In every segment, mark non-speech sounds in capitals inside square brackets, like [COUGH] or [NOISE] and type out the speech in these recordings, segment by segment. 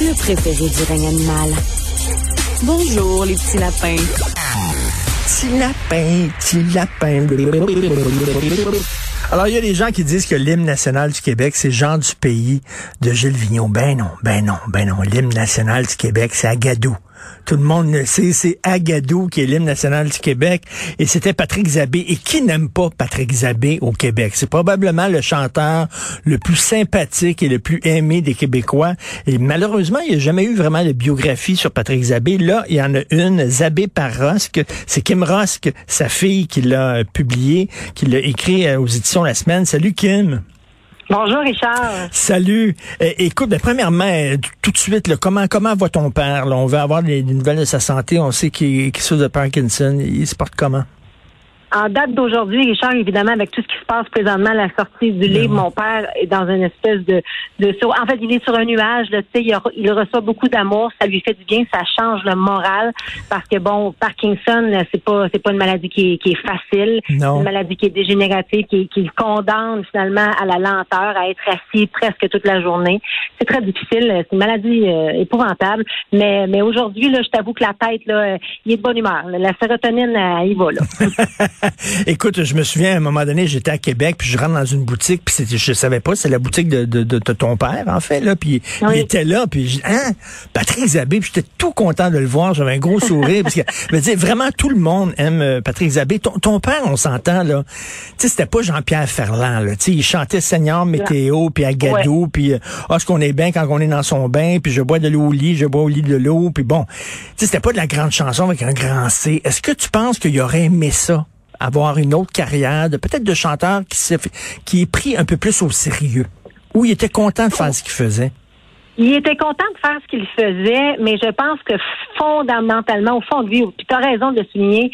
Le préféré du règne animal. Bonjour, les petits lapins. Petit lapin, petit lapin. Alors, il y a des gens qui disent que l'hymne national du Québec, c'est Jean du pays de Gilles Vigneault. Ben non, ben non, ben non. L'hymne national du Québec, c'est Agadou. Tout le monde le sait, c'est Agadou qui est l'hymne national du Québec. Et c'était Patrick Zabé. Et qui n'aime pas Patrick Zabé au Québec? C'est probablement le chanteur le plus sympathique et le plus aimé des Québécois. Et malheureusement, il n'y a jamais eu vraiment de biographie sur Patrick Zabé. Là, il y en a une, Zabé par Rosque. C'est Kim Rosque, sa fille, qui l'a publié, qui l'a écrit aux éditions La Semaine. Salut Kim. Bonjour Richard. Salut. Euh, écoute, ben, premièrement, euh, tout de suite, là, comment comment va ton père? Là? On veut avoir des, nouvelles de sa santé. On sait qu'il qu souffre de Parkinson. Il se porte comment? En date d'aujourd'hui, Richard, évidemment, avec tout ce qui se passe présentement, la sortie du livre, mon père est dans une espèce de, de en fait, il est sur un nuage, là, il, il reçoit beaucoup d'amour, ça lui fait du bien, ça change le moral, parce que bon, Parkinson, c'est pas, c'est pas une maladie qui est, qui est facile, c'est une maladie qui est dégénérative, qui, qui le condamne finalement à la lenteur, à être assis presque toute la journée. C'est très difficile, c'est une maladie euh, épouvantable, mais, mais aujourd'hui, là, je t'avoue que la tête, là, il est de bonne humeur. La sérotonine, elle, il va, là. [LAUGHS] [LAUGHS] Écoute, je me souviens à un moment donné, j'étais à Québec, puis je rentre dans une boutique, puis je savais pas, c'est la boutique de, de, de, ton père, en fait, là, puis oui. il était là, puis je hein, Patrick Zabé, puis j'étais tout content de le voir, j'avais un gros sourire, parce que, je me disais, vraiment, tout le monde aime euh, Patrick Zabé. Ton, ton père, on s'entend, là, tu sais, c'était pas Jean-Pierre Ferland, là, tu sais, il chantait Seigneur Météo, puis Agadou, ouais. puis, ah, est-ce qu'on est bien quand on est dans son bain, puis je bois de l'eau au lit, je bois au lit de l'eau, puis bon, tu sais, c'était pas de la grande chanson avec un grand C. Est-ce que tu penses qu'il aurait aimé ça? Avoir une autre carrière, de peut-être de chanteur qui s'est qui est pris un peu plus au sérieux, où il était content de faire ce qu'il faisait? Il était content de faire ce qu'il faisait, mais je pense que fondamentalement, au fond de lui, puis tu as raison de le souligner,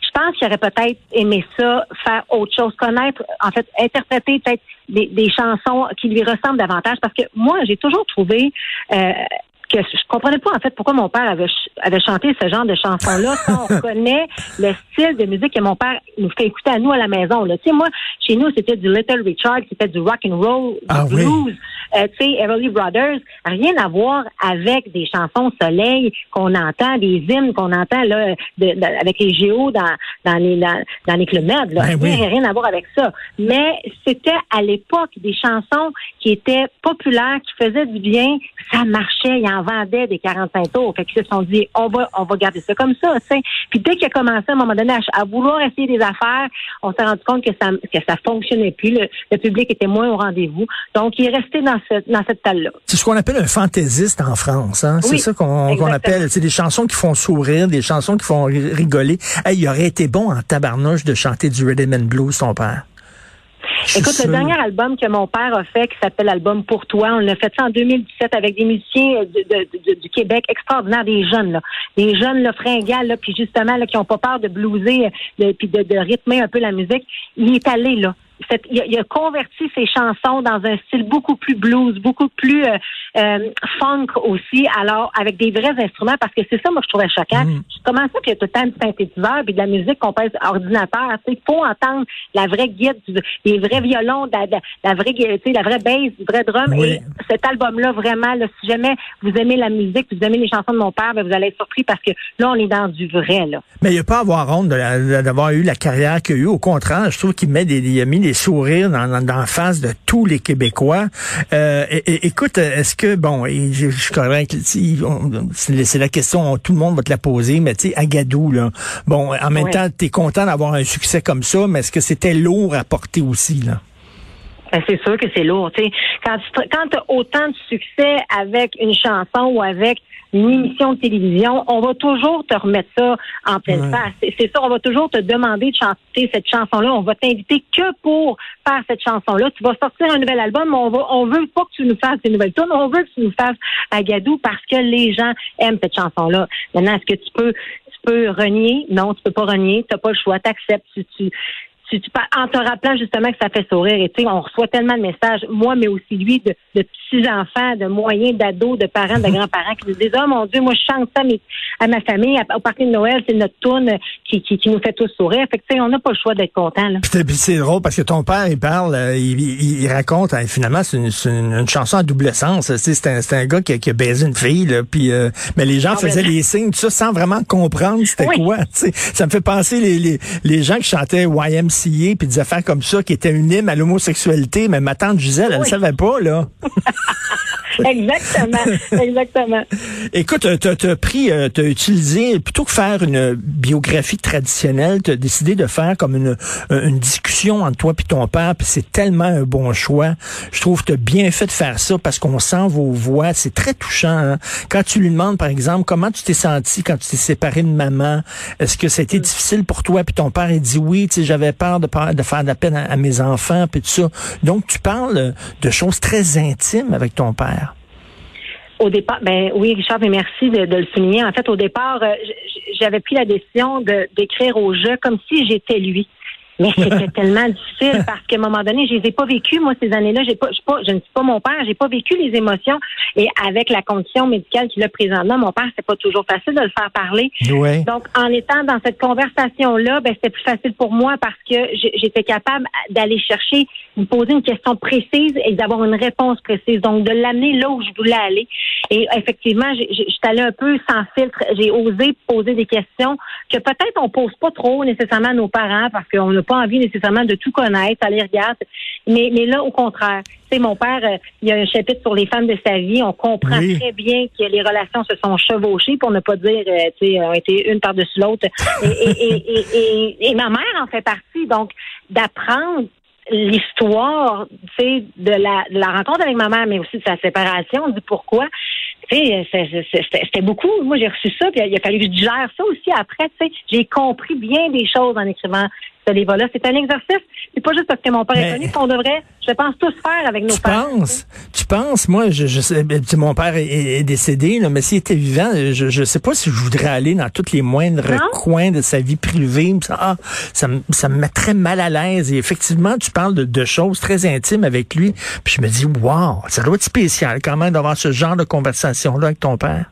je pense qu'il aurait peut-être aimé ça, faire autre chose, connaître, en fait, interpréter peut-être des, des chansons qui lui ressemblent davantage, parce que moi, j'ai toujours trouvé euh, que je comprenais pas en fait pourquoi mon père avait, avait chanté ce genre de chanson-là. on [LAUGHS] connaît le style de musique que mon père nous fait écouter à nous à la maison. Là. Tu sais, moi, chez nous, c'était du Little Richard, c'était du rock and roll, du ah, blues, oui. euh, tu sais, Everly Brothers. Rien à voir avec des chansons soleil qu'on entend, des hymnes qu'on entend là, de, de, avec les géos dans, dans les dans, dans les clubs là. Ben oui. rien, rien à voir avec ça. Mais c'était à l'époque des chansons qui étaient populaires, qui faisaient du bien, ça marchait. Il y en vendait des 45 tours. Fait qu'ils se sont dit, on va, on va garder ça comme ça, tu sais. Puis dès qu'il a commencé à un moment donné à, à vouloir essayer des affaires, on s'est rendu compte que ça, que ça fonctionnait plus. Le, le public était moins au rendez-vous. Donc, il est resté dans cette, dans cette salle-là. C'est ce qu'on appelle un fantaisiste en France, hein. Oui, c'est ça qu'on appelle. C'est des chansons qui font sourire, des chansons qui font rigoler. Hey, il aurait été bon en tabarnouche de chanter du rhythm and blues, ton père. Écoute, le dernier album que mon père a fait, qui s'appelle l'album Pour toi, on l'a fait ça en 2017 avec des musiciens de, de, de, du Québec extraordinaires, des jeunes, là. Des jeunes, là, fringants, là, puis justement, là, qui ont pas peur de blueser, de, puis de rythmer un peu la musique. Il est allé, là. Cette, il, a, il, a, converti ses chansons dans un style beaucoup plus blues, beaucoup plus euh, euh, funk aussi, alors avec des vrais instruments, parce que c'est ça, moi, je trouvais choquant. Mm. Comment ça qu'il y a tout le temps de synthétiseur puis de la musique qu'on pèse ordinateur? Il faut entendre la vraie guide, les vrais violons, la, la, la vraie la vraie bass, le vrai drum. Oui. Et cet album-là, vraiment, là, si jamais vous aimez la musique, vous aimez les chansons de mon père, ben, vous allez être surpris parce que là, on est dans du vrai. Là. Mais il n'y a pas à avoir honte d'avoir eu la carrière qu'il a eu. Au contraire, je trouve qu'il met des, il a mis des sourires dans, dans, dans face de tous les Québécois. Euh, écoute, est-ce que, bon, et je, suis correct, c'est la question, tout le monde va te la poser, mais tu sais, Agadou, là, bon, en même temps, tu es content d'avoir un succès comme ça, mais est-ce que c'était lourd à porter aussi, là? Ben, c'est sûr que c'est lourd. sais. Quand tu quand as autant de succès avec une chanson ou avec une émission de télévision, on va toujours te remettre ça en pleine face. C'est ça, on va toujours te demander de chanter cette chanson-là. On va t'inviter que pour faire cette chanson-là. Tu vas sortir un nouvel album, mais on va, on veut pas que tu nous fasses des nouvelles tunes, on veut que tu nous fasses Agadou parce que les gens aiment cette chanson-là. Maintenant, est-ce que tu peux tu peux renier? Non, tu peux pas renier. Tu n'as pas le choix. Tu acceptes. Tu, tu, tu, en te rappelant justement que ça fait sourire. Et tu sais, on reçoit tellement de messages, moi, mais aussi lui, de, de petits-enfants, de moyens, d'ados, de parents, de [LAUGHS] grands-parents qui nous disent, oh mon Dieu, moi, je chante ça à, ma famille, au parti de Noël, c'est notre tourne qui, qui, qui, nous fait tous sourire. Fait que, tu sais, on n'a pas le choix d'être content. C'est drôle parce que ton père, il parle, euh, il, il, raconte, hein, finalement, c'est une, une, chanson à double sens. C'est un, un gars qui, qui, a baisé une fille, là, puis, euh, mais les gens faisaient les signes, tout ça, sans vraiment comprendre c'était quoi. Ça me fait penser les, les, les gens qui chantaient YMC puis des affaires comme ça qui étaient une hymne à l'homosexualité, mais ma tante Gisèle, elle ne savait pas, là. [LAUGHS] exactement, [LAUGHS] exactement. Écoute, tu as, pris, euh, tu as utilisé, plutôt que faire une biographie traditionnelle, tu as décidé de faire comme une, une discussion entre toi et ton père, puis c'est tellement un bon choix. Je trouve que tu as bien fait de faire ça parce qu'on sent vos voix, c'est très touchant. Hein. Quand tu lui demandes, par exemple, comment tu t'es senti quand tu t'es séparé de maman, est-ce que été mm. difficile pour toi, puis ton père a dit oui, tu sais, j'avais peur de, de faire de la peine à, mes enfants, puis tout ça. Donc, tu parles de choses très intimes avec ton père. Au départ, ben oui, Richard, mais merci de, le souligner. En fait, au départ, euh, j'avais pris la décision d'écrire au jeu comme si j'étais lui. Mais c'était [LAUGHS] tellement difficile parce qu'à un moment donné, je les ai pas vécues, moi, ces années-là. J'ai pas, je, pas, je ne suis pas mon père, j'ai pas vécu les émotions. Et avec la condition médicale qu'il a présentement, mon père, c'est pas toujours facile de le faire parler. Donc, en étant dans cette conversation-là, ben, c'était plus facile pour moi parce que j'étais capable d'aller chercher, de poser une question précise et d'avoir une réponse précise. Donc, de l'amener là où je voulais aller. Et effectivement, j'étais allée un peu sans filtre. J'ai osé poser des questions que peut-être on pose pas trop nécessairement à nos parents parce qu'on n'a pas envie nécessairement de tout connaître, aller regarder. Mais, mais là, au contraire, tu sais, mon père, euh, il y a un chapitre sur les femmes de sa vie. On comprend très bien que les relations se sont chevauchées, pour ne pas dire, euh, tu sais, ont été une par-dessus l'autre. Et, et, ma mère en fait partie. Donc, d'apprendre l'histoire, tu sais, de la, de la rencontre avec ma mère, mais aussi de sa séparation, du pourquoi. Tu sais, c'était beaucoup. Moi, j'ai reçu ça, puis il a fallu que je digère ça aussi après. Tu sais, j'ai compris bien des choses en écrivant c'est un exercice. C'est pas juste parce que mon père est connu qu'on devrait, je pense, tous faire avec nos tu Penses, tu penses, moi, je, je sais, ben, mon père est, décédé, là, mais s'il était vivant, je, je sais pas si je voudrais aller dans tous les moindres coins de sa vie privée. Ça, ah, ça, me, ça me met très mal à l'aise. Et effectivement, tu parles de, de, choses très intimes avec lui. Puis je me dis, wow, ça doit être spécial quand même d'avoir ce genre de conversation-là avec ton père.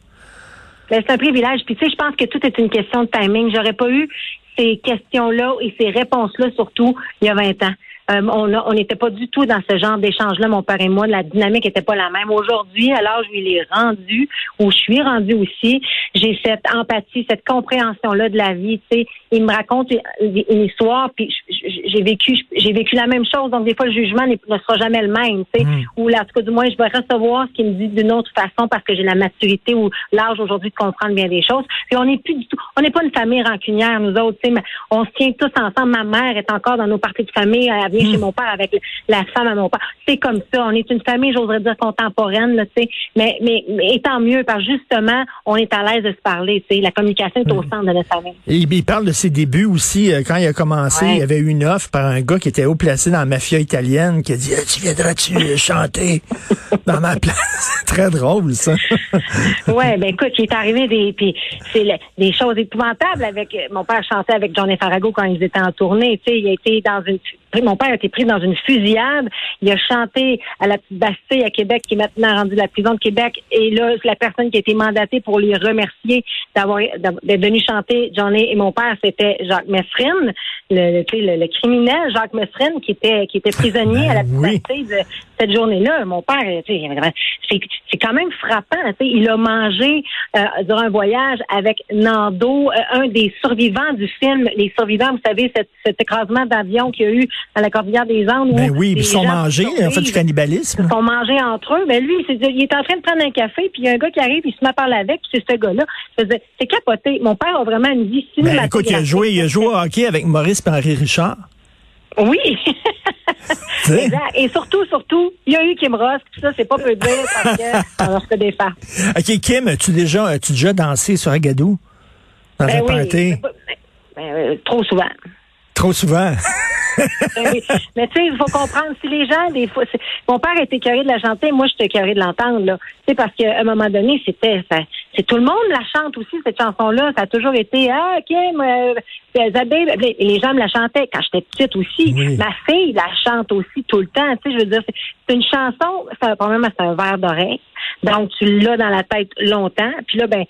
Ben, c'est un privilège. Puis tu sais, je pense que tout est une question de timing. J'aurais pas eu ces questions-là et ces réponses-là, surtout il y a 20 ans. Euh, on n'était pas du tout dans ce genre d'échange-là, mon père et moi. La dynamique n'était pas la même. Aujourd'hui, à l'âge où il est rendu, où je suis rendue aussi, j'ai cette empathie, cette compréhension-là de la vie. Sais, il me raconte une, histoire, puis j'ai vécu, j'ai vécu la même chose. Donc des fois, le jugement ne sera jamais le même. Tu sais, mm. ou là, en tout cas, du moins, je vais recevoir ce qu'il me dit d'une autre façon parce que j'ai la maturité ou l'âge aujourd'hui de comprendre bien des choses. Puis on n'est plus du tout, on n'est pas une famille rancunière, nous autres. Tu sais, on se tient tous ensemble. Ma mère est encore dans nos parties de famille chez hmm. mon père avec la femme à mon père. C'est comme ça. On est une famille, j'oserais dire, contemporaine, tu sais. Mais, mais, mais tant mieux, parce que justement, on est à l'aise de se parler, tu sais. La communication est au hmm. centre de notre famille. Et il parle de ses débuts aussi. Euh, quand il a commencé, il y avait eu par un gars qui était haut placé dans la mafia italienne qui a dit Tu viendras-tu chanter dans ma place? [LAUGHS] Très drôle, ça. [LAUGHS] ouais, ben écoute, il est arrivé des, puis c'est des choses épouvantables avec mon père chantait avec Johnny Farago quand ils étaient en tournée. Tu sais, il a été dans une mon père a été pris dans une fusillade. Il a chanté à la petite Bastille à Québec, qui est maintenant rendu la prison de Québec. Et là, la personne qui a été mandatée pour lui remercier d'avoir d'être venu chanter Johnny et mon père, c'était Jacques Messrine, le, le, criminel Jacques Messrine, qui était qui était prisonnier à la Bastille de cette journée-là. Mon père, c'est quand même frappant. Il a mangé euh, durant un voyage avec Nando, euh, un des survivants du film. Les survivants, vous savez, cet, cet écrasement d'avion qu'il y a eu à la Cordillère des Andes. Ben oui, ils sont mangés, en fait, du cannibalisme. Ils sont mangés entre eux. Mais ben lui, il est en train de prendre un café, puis il y a un gars qui arrive, il se met à parler avec, puis c'est ce gars-là. C'est capoté. Mon père a vraiment une vie cinématographique. Ben, écoute, il a joué, il a joué au hockey avec Maurice Henri Richard. Oui. [LAUGHS] exact. Et surtout, surtout, il y a eu Kim Ross, puis ça, c'est pas peu dire parce qu'on leur fait des farces. OK, Kim, as-tu déjà, as -tu déjà dansé sur Agadou? Dans ben un oui, party? ben, ben, trop souvent. Trop souvent? Ben oui. Mais tu sais, il faut comprendre, si les gens, des fois, mon père était carré de la chanter, moi j'étais carré de l'entendre, là. Tu sais, parce qu'à un moment donné, c'était, ça- c'est tout le monde la chante aussi, cette chanson-là. Ça a toujours été, ah, ok, moi, euh, Zabé, et les gens me la chantaient quand j'étais petite aussi. Oui. Ma fille la chante aussi tout le temps. Tu sais, je veux dire, c'est- c'est une chanson, c'est un- probablement c'est un verre d'oreille. Donc, tu l'as dans la tête longtemps. Puis là, ben,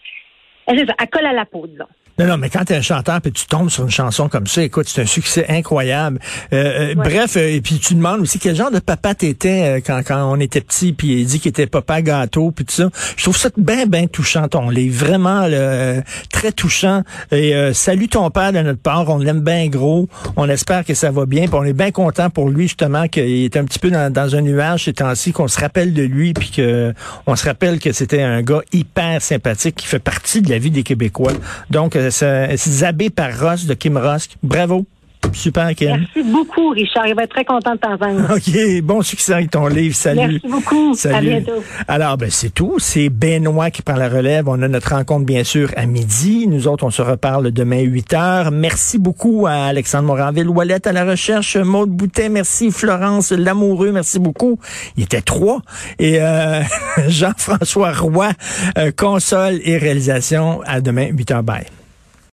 elle, elle colle à la peau, disons. Non, non, mais quand tu es un chanteur puis tu tombes sur une chanson comme ça, écoute, c'est un succès incroyable. Euh, euh, Bref, euh, et puis tu demandes aussi quel genre de papa t'étais euh, quand, quand on était petit, puis il dit qu'il était papa gâteau, puis tout ça. Je trouve ça bien, bien touchant, ton livre. Vraiment euh, très touchant. Et euh, salut ton père de notre part, on l'aime bien gros. On espère que ça va bien, puis on est bien content pour lui, justement, qu'il est un petit peu dans, dans un nuage ces temps-ci, qu'on se rappelle de lui, puis que on se rappelle que c'était un gars hyper sympathique qui fait partie de la vie des Québécois. Donc, euh, c'est c'est Zabé par Ross de Kim Ross. Bravo. Super, Kim. Merci beaucoup, Richard. Il va être très content de t'entendre. [LAUGHS] OK, bon succès avec ton livre. Salut. Merci beaucoup. Salut. À bientôt. Alors, ben, c'est tout. C'est Benoît qui prend la relève. On a notre rencontre, bien sûr, à midi. Nous autres, on se reparle demain 8 heures. Merci beaucoup à Alexandre Moranville, Wallet à la recherche, Maude Boutet, merci Florence Lamoureux, merci beaucoup. Il était trois. Et euh, [LAUGHS] Jean-François Roy, euh, console et réalisation. À demain, 8 heures. Bye.